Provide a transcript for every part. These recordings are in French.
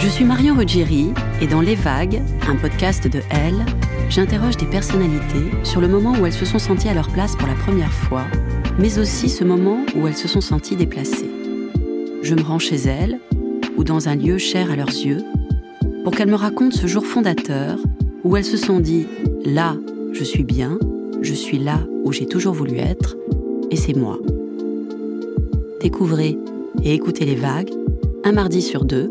Je suis Marion Ruggieri et dans Les Vagues, un podcast de Elle, j'interroge des personnalités sur le moment où elles se sont senties à leur place pour la première fois, mais aussi ce moment où elles se sont senties déplacées. Je me rends chez elles ou dans un lieu cher à leurs yeux pour qu'elles me racontent ce jour fondateur où elles se sont dit ⁇ Là, je suis bien, je suis là où j'ai toujours voulu être, et c'est moi ⁇ Découvrez et écoutez les vagues, un mardi sur deux,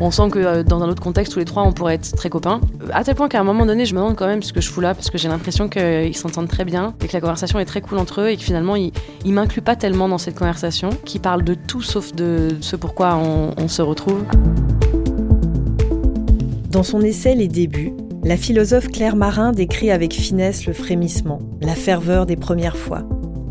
On sent que euh, dans un autre contexte, tous les trois, on pourrait être très copains. À tel point qu'à un moment donné, je me demande quand même ce que je fous là, parce que j'ai l'impression qu'ils s'entendent très bien et que la conversation est très cool entre eux et que finalement, ils, ils m'incluent pas tellement dans cette conversation, qui parle de tout sauf de ce pourquoi on, on se retrouve. Dans son essai Les débuts, la philosophe Claire Marin décrit avec finesse le frémissement, la ferveur des premières fois.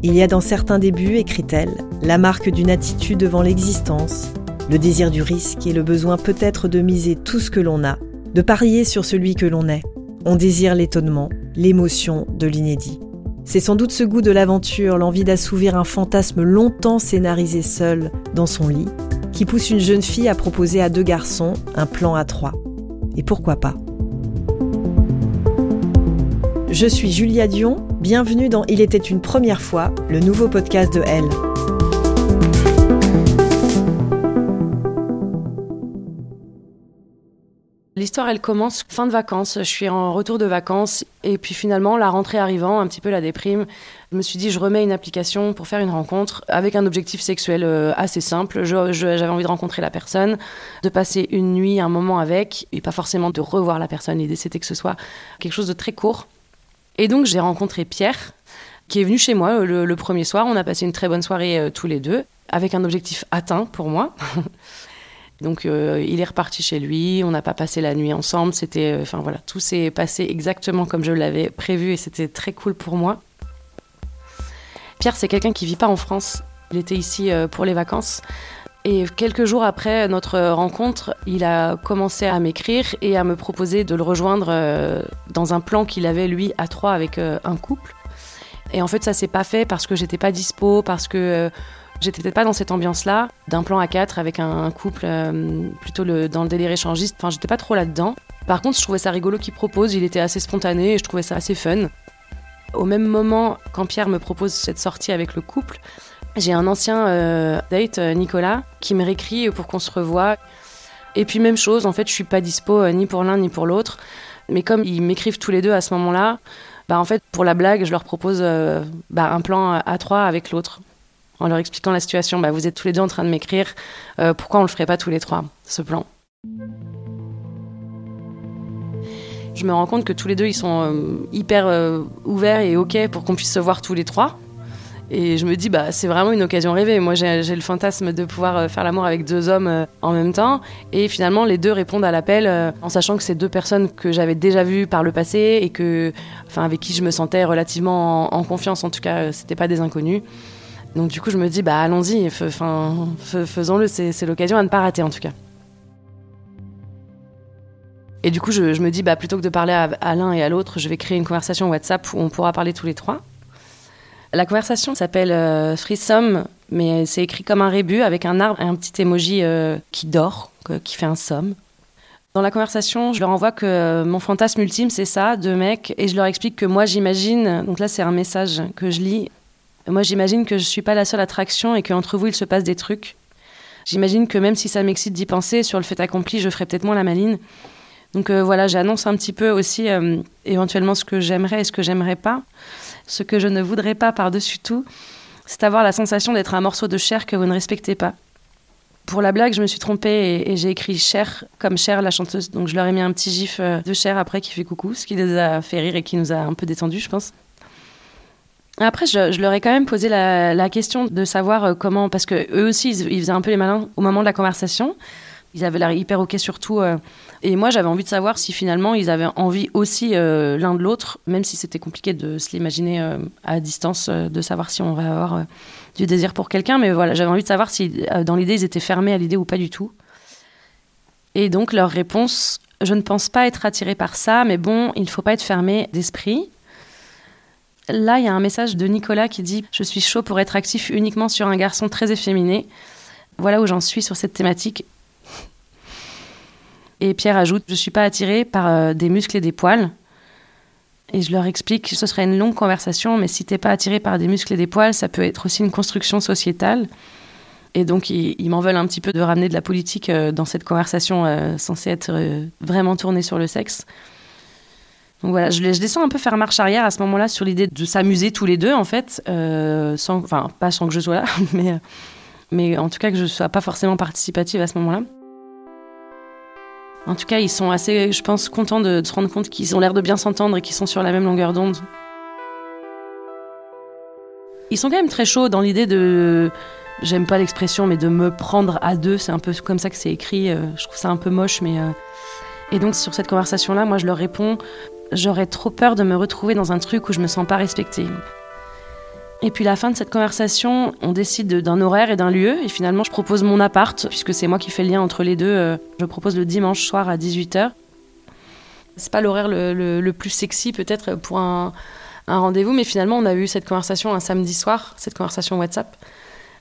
Il y a dans certains débuts, écrit-elle, la marque d'une attitude devant l'existence, le désir du risque et le besoin peut-être de miser tout ce que l'on a, de parier sur celui que l'on est. On désire l'étonnement, l'émotion de l'inédit. C'est sans doute ce goût de l'aventure, l'envie d'assouvir un fantasme longtemps scénarisé seul dans son lit, qui pousse une jeune fille à proposer à deux garçons un plan à trois. Et pourquoi pas? Je suis Julia Dion, bienvenue dans Il était une première fois, le nouveau podcast de Elle. L'histoire, elle commence fin de vacances. Je suis en retour de vacances. Et puis finalement, la rentrée arrivant, un petit peu la déprime, je me suis dit, je remets une application pour faire une rencontre avec un objectif sexuel euh, assez simple. J'avais envie de rencontrer la personne, de passer une nuit, un moment avec, et pas forcément de revoir la personne. L'idée, c'était que ce soit quelque chose de très court. Et donc, j'ai rencontré Pierre, qui est venu chez moi euh, le, le premier soir. On a passé une très bonne soirée euh, tous les deux, avec un objectif atteint pour moi. Donc euh, il est reparti chez lui, on n'a pas passé la nuit ensemble, c'était, euh, enfin voilà, tout s'est passé exactement comme je l'avais prévu et c'était très cool pour moi. Pierre, c'est quelqu'un qui vit pas en France, il était ici euh, pour les vacances. Et quelques jours après notre rencontre, il a commencé à m'écrire et à me proposer de le rejoindre dans un plan qu'il avait lui à trois avec un couple. Et en fait, ça s'est pas fait parce que j'étais pas dispo, parce que J'étais peut-être pas dans cette ambiance-là, d'un plan à quatre avec un, couple euh, plutôt le, dans le délire échangiste. Enfin, j'étais pas trop là-dedans. Par contre, je trouvais ça rigolo qu'il propose. Il était assez spontané et je trouvais ça assez fun. Au même moment, quand Pierre me propose cette sortie avec le couple, j'ai un ancien euh, date, euh, Nicolas, qui me réécrit pour qu'on se revoie. Et puis même chose, en fait, je suis pas dispo ni pour l'un ni pour l'autre. Mais comme ils m'écrivent tous les deux à ce moment-là, bah en fait, pour la blague, je leur propose bah, un plan à trois avec l'autre en leur expliquant la situation. Bah, vous êtes tous les deux en train de m'écrire. euh, pourquoi on le ferait pas tous les trois, ce plan Je me rends compte que tous les deux, ils sont euh, hyper euh, ouverts et OK pour qu'on puisse se voir tous les trois. Et je me dis, bah, c'est vraiment une occasion rêvée. Moi, j'ai le fantasme de pouvoir faire l'amour avec deux hommes en même temps. Et finalement, les deux répondent à l'appel en sachant que c'est deux personnes que j'avais déjà vues par le passé et que, enfin, avec qui je me sentais relativement en, en confiance. En tout cas, c'était pas des inconnus. Donc du coup, je me dis, bah allons-y, faisons-le, c'est l'occasion à ne pas rater en tout cas. Et du coup, je, me dis, bah plutôt que de parler à, l'un et à l'autre, je vais créer une conversation WhatsApp où on pourra parler tous les trois. La conversation s'appelle euh, Threesome, mais c'est écrit comme un rébut avec un arbre et un petit emoji euh, qui dort, qui fait un somme. Dans la conversation, je leur envoie que euh, mon fantasme ultime, c'est ça, deux mecs, et je leur explique que moi, j'imagine, donc là, c'est un message que je lis, moi, j'imagine que je suis pas la seule attraction et qu'entre vous, il se passe des trucs. J'imagine que même si ça m'excite d'y penser, sur le fait accompli, je ferai peut-être moins la maline. Donc euh, voilà, j'annonce un petit peu aussi euh, éventuellement ce que j'aimerais et ce que j'aimerais pas. Ce que je ne voudrais pas par-dessus tout, c'est avoir la sensation d'être un morceau de chair que vous ne respectez pas. Pour la blague, je me suis trompée et, j'ai écrit Cher comme Cher la chanteuse. Donc je leur ai mis un petit gif euh, de Cher après qui fait coucou, ce qui les a fait rire et qui nous a un peu détendus, je pense. Après, je, leur ai quand même posé la, question de savoir euh, comment, parce que eux aussi, ils, faisaient un peu les malins au moment de la conversation. Ils avaient l'air hyper ok sur tout. Euh. et moi, j'avais envie de savoir si finalement ils avaient envie aussi l'un de l'autre, même si c'était compliqué de se l'imaginer à distance, de savoir si on va avoir du désir pour quelqu'un, mais voilà, j'avais envie de savoir si euh, dans l'idée ils étaient fermés à l'idée ou pas du tout. Et donc leur réponse, je ne pense pas être attiré par ça, mais bon, il ne faut pas être fermé d'esprit. Là, il y a un message de Nicolas qui dit Je suis chaud pour être actif uniquement sur un garçon très efféminé. Voilà où j'en suis sur cette thématique. Et Pierre ajoute Je ne suis pas attiré par euh, des muscles et des poils. Et je leur explique que ce serait une longue conversation, mais si t'es pas attiré par des muscles et des poils, ça peut être aussi une construction sociétale. Et donc, ils, m'en veulent un petit peu de ramener de la politique euh, dans cette conversation euh, censée être vraiment tournée sur le sexe. Voilà, je, descends un peu faire marche arrière à ce moment-là sur l'idée de s'amuser tous les deux, en fait, sans, enfin, pas sans que je sois là, mais, mais en tout cas que je ne sois pas forcément participative à ce moment-là. En tout cas, ils sont assez, je pense, contents de, se rendre compte qu'ils ont l'air de bien s'entendre et qu'ils sont sur la même longueur d'onde. Ils sont quand même très chauds dans l'idée de, j'aime pas l'expression, mais de me prendre à deux. C'est un peu comme ça que c'est écrit. Euh, je trouve ça un peu moche, mais. Euh, et donc, sur cette conversation-là, moi, je leur réponds j'aurais trop peur de me retrouver dans un truc où je me sens pas respectée. Et puis la fin de cette conversation, on décide d'un horaire et d'un lieu. Et finalement, je propose mon appart, puisque c'est moi qui fais le lien entre les deux. Euh, je propose le dimanche soir à 18h. C'est pas l'horaire le, plus sexy peut-être pour un, rendez-vous, mais finalement, on a eu cette conversation un samedi soir, cette conversation WhatsApp.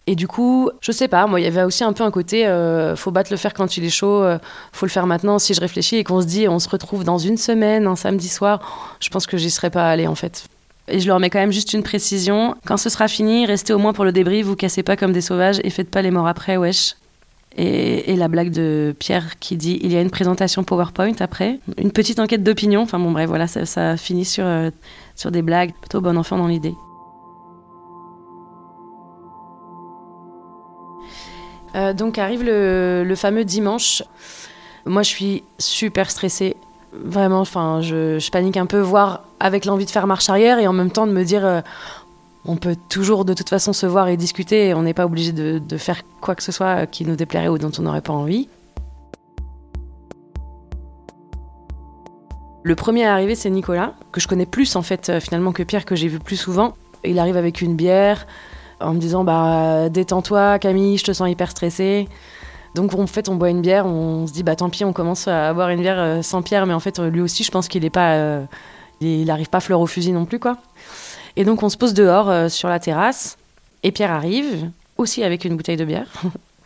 Et du coup, je sais pas, moi, il y avait aussi un peu un côté, euh, faut battre le fer quand il est chaud, euh, faut le faire maintenant. Si je réfléchis et qu'on se dit, on se retrouve dans une semaine, un samedi soir, je pense que j'y serais pas allée en fait. Et je leur mets quand même juste une précision. Quand ce sera fini, restez au moins pour le débris, vous cassez pas comme des sauvages et faites pas les morts après, wesh. Et, la blague de Pierre qui dit il y a une présentation PowerPoint après, une petite enquête d'opinion. Enfin bon, bref, voilà, ça, finit sur, euh, sur des blagues. Plutôt bon enfant dans l'idée. Euh, donc arrive le, fameux dimanche. Moi, je suis super stressée Vraiment, enfin, je, panique un peu, voire avec l'envie de faire marche arrière et en même temps de me dire, euh, on peut toujours de toute façon se voir et discuter on n'est pas obligé de, faire quoi que ce soit qui nous déplairait ou dont on n'aurait pas envie. Le premier à arriver, c'est Nicolas, que je connais plus en fait euh, finalement que Pierre, que j'ai vu plus souvent. Il arrive avec une bière en me disant bah détends-toi Camille, je te sens hyper stressée. Donc en fait, on boit une bière, on se dit bah tant pis, on commence à boire une bière euh, sans Pierre, mais en fait lui aussi, je pense qu'il est pas, euh, il arrive pas fleur au fusil non plus quoi. Et donc on se pose dehors euh, sur la terrasse et Pierre arrive aussi avec une bouteille de bière.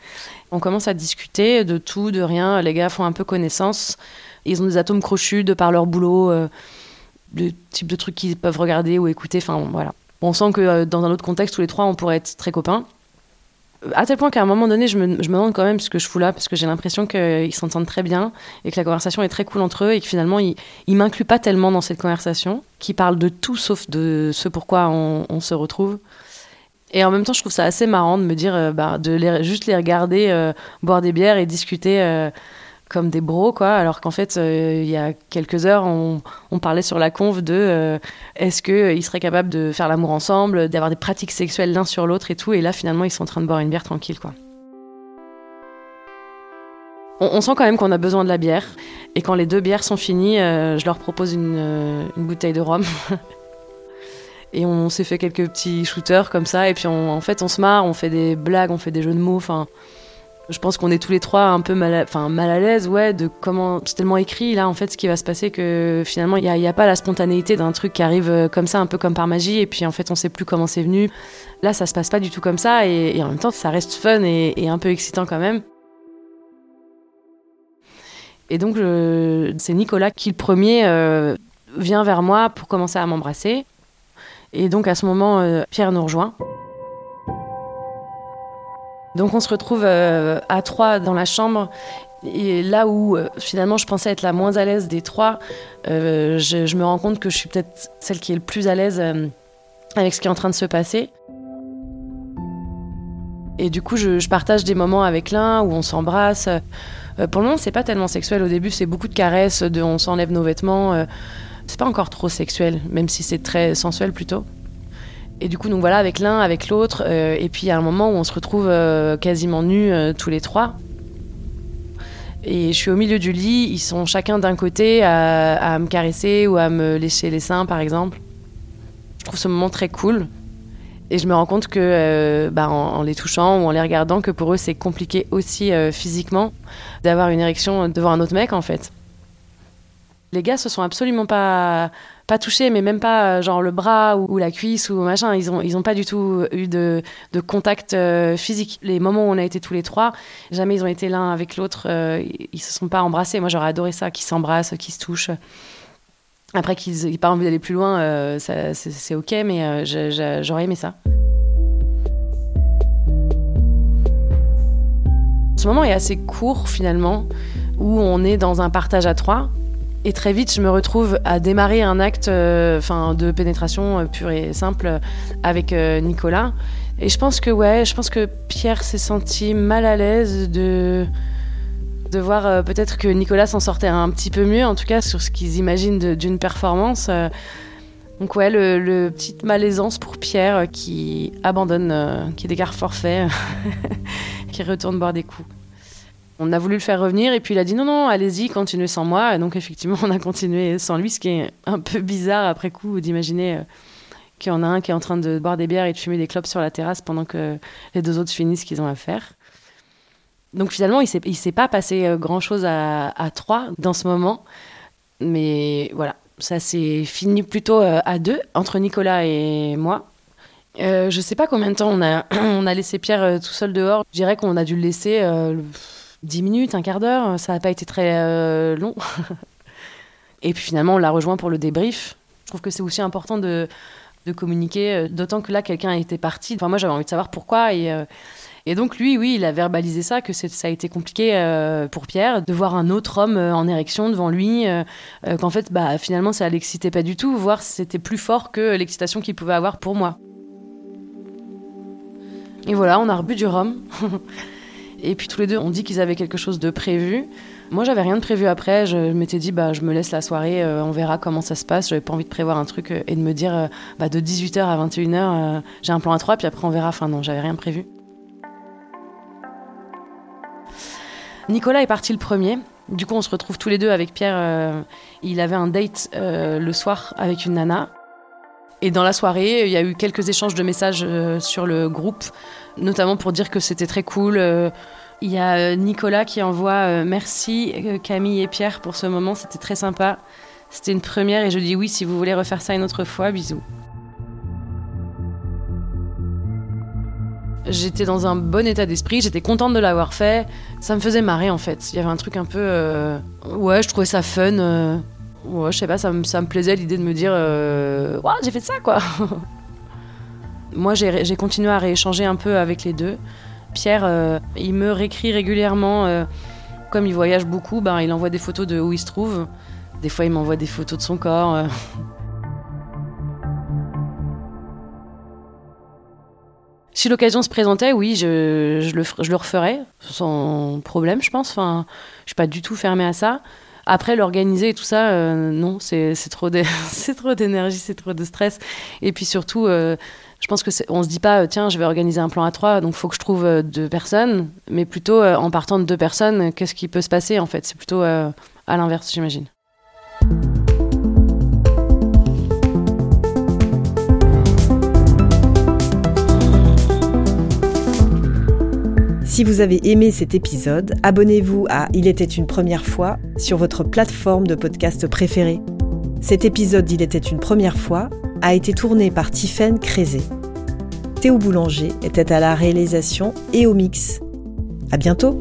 on commence à discuter de tout, de rien. Les gars font un peu connaissance. Ils ont des atomes crochus de par leur boulot, le type de trucs qu'ils peuvent regarder ou écouter. Enfin voilà. On sent que dans un autre contexte, tous les trois, on pourrait être très copains à tel point qu'à un moment donné, je me, je me, demande quand même ce que je fous là, parce que j'ai l'impression qu'ils s'entendent très bien et que la conversation est très cool entre eux et que finalement, ils, ils m'incluent pas tellement dans cette conversation, qui parle de tout sauf de ce pourquoi on, se retrouve. Et en même temps, je trouve ça assez marrant de me dire, euh, bah, de les, juste les regarder euh, boire des bières et discuter. Comme des bros, quoi. Alors qu'en fait, euh, il y a quelques heures, on, parlait sur la conve de euh, est-ce qu'ils euh, seraient capables de faire l'amour ensemble, d'avoir des pratiques sexuelles l'un sur l'autre et tout. Et là, finalement, ils sont en train de boire une bière tranquille, quoi. On, sent quand même qu'on a besoin de la bière. Et quand les deux bières sont finies, je leur propose une, bouteille de rhum. et on s'est fait quelques petits shooters comme ça. Et puis, en fait, on se marre, on fait des blagues, on fait des jeux de mots. Enfin je pense qu'on est tous les trois un peu mal à, enfin, mal à l'aise, ouais, de comment c'est tellement écrit là en fait ce qui va se passer que finalement il n'y a, pas la spontanéité d'un truc qui arrive euh, comme ça, un peu comme par magie, et puis en fait on sait plus comment c'est venu. Là ça se passe pas du tout comme ça, et, en même temps ça reste fun et, un peu excitant quand même. Et donc c'est Nicolas qui le premier euh, vient vers moi pour commencer à m'embrasser. Et donc à ce moment, euh, Pierre nous rejoint. Donc on se retrouve euh, à trois dans la chambre. Et là où euh, finalement je pensais être la moins à l'aise des trois, euh, je, me rends compte que je suis peut-être celle qui est le plus à l'aise avec ce qui est en train de se passer. Et du coup, je, partage des moments avec l'un où on s'embrasse. Pour le moment, c'est pas tellement sexuel. Au début, c'est beaucoup de caresses, de on s'enlève nos vêtements. C'est pas encore trop sexuel, même si c'est très sensuel plutôt. Et du coup, donc voilà, avec l'un, avec l'autre. Euh, et puis il y a un moment où on se retrouve quasiment nus tous les trois. Et je suis au milieu du lit, ils sont chacun d'un côté à, me caresser ou à me lécher les seins, par exemple. Je trouve ce moment très cool. Et je me rends compte que, euh, bah, en, les touchant ou en les regardant, que pour eux, c'est compliqué aussi euh, physiquement d'avoir une érection devant un autre mec, en fait. Les gars se sont absolument pas, pas touchés, mais même pas euh, genre le bras ou, la cuisse ou machin. Ils ont, ils ont pas du tout eu de, de contact physique. Les moments où on a été tous les trois, jamais ils ont été l'un avec l'autre. ils se sont pas embrassés. Moi, j'aurais adoré ça, qu'ils s'embrassent, qu'ils se touchent. Après qu'ils n'aient pas envie d'aller plus loin, euh, c'est ok, mais euh, j'aurais aimé ça. Ce moment est assez court finalement, où on est dans un partage à trois. Et très vite, je me retrouve à démarrer un acte euh, enfin de pénétration pure et simple avec Nicolas. Et je pense que ouais, je pense que Pierre s'est senti mal à l'aise de de voir euh, peut-être que Nicolas s'en sortait un petit peu mieux, en tout cas sur ce qu'ils imaginent d'une performance. Euh. donc ouais, le, petite malaisance pour Pierre euh, qui abandonne, qui déclare forfait, qui retourne boire des coups. On a voulu le faire revenir et puis il a dit non, non, allez-y, continuez sans moi. Et donc effectivement, on a continué sans lui, ce qui est un peu bizarre après coup d'imaginer qu'il y en a un qui est en train de boire des bières et de fumer des clopes sur la terrasse pendant que les deux autres finissent ce qu'ils ont à faire. Donc finalement, il ne s'est pas passé euh, grand-chose à, trois dans ce moment. Mais voilà, ça s'est fini plutôt euh, à deux, entre Nicolas et moi. Euh, je sais pas combien de temps on a, on a laissé Pierre euh, tout seul dehors. Je dirais qu'on a dû le laisser dix minutes, un quart d'heure. Ça n'a pas été très long. et puis finalement, on l'a rejoint pour le débrief. Je trouve que c'est aussi important de, de communiquer, d'autant que là, quelqu'un était parti. Enfin, moi, j'avais envie de savoir pourquoi. Et et donc lui, oui, il a verbalisé ça, que ça a été compliqué euh, pour Pierre de voir un autre homme euh, en érection devant lui, euh, qu'en fait, bah, finalement, ça l'excitait pas du tout, voire c'était plus fort que l'excitation qu'il pouvait avoir pour moi. Et voilà, on a rebu du rhum. Et puis tous les deux, on dit qu'ils avaient quelque chose de prévu. Moi, j'avais rien de prévu après. Je m'étais dit, bah, je me laisse la soirée, on verra comment ça se passe. J'avais pas envie de prévoir un truc et de me dire, bah, de 18h à 21h, j'ai un plan à 3, puis après on verra. Enfin, non, j'avais rien prévu. Nicolas est parti le premier. Du coup, on se retrouve tous les deux avec Pierre. Euh, il avait un date euh, le soir avec une nana. Et dans la soirée, il y a eu quelques échanges de messages euh, sur le groupe, notamment pour dire que c'était très cool. Il y a Nicolas qui envoie merci Camille et Pierre pour ce moment, c'était très sympa. C'était une première et je dis oui si vous voulez refaire ça une autre fois, bisous. J'étais dans un bon état d'esprit, j'étais contente de l'avoir fait. Ça me faisait marrer en fait. Il y avait un truc un peu. Euh, ouais, je trouvais ça fun. Euh, ouais, je sais pas, ça me, ça me plaisait l'idée de me dire. Euh... Ouais, j'ai fait ça quoi. Moi, j'ai continué à rééchanger un peu avec les deux. Pierre, euh, il me réécrit régulièrement. comme il voyage beaucoup, ben, il envoie des photos de où il se trouve. Des fois, il m'envoie des photos de son corps. Si l'occasion se présentait, oui, je, je, le, je, le, referais sans problème, je pense. Enfin, je suis pas du tout fermée à ça. Après, l'organiser et tout ça, euh, non, c'est trop d'énergie, c'est trop de stress. Et puis surtout, euh, je pense que on se dit pas, tiens, je vais organiser un plan à trois, donc faut que je trouve euh, deux personnes, mais plutôt en partant de deux personnes, qu'est-ce qui peut se passer en fait? C'est plutôt à l'inverse, j'imagine. Si vous avez aimé cet épisode, abonnez-vous à Il était une première fois sur votre plateforme de podcast préférée. Cet épisode d'Il était une première fois a été tourné par Tiffaine Crézé. Théo Boulanger était à la réalisation et au mix. À bientôt!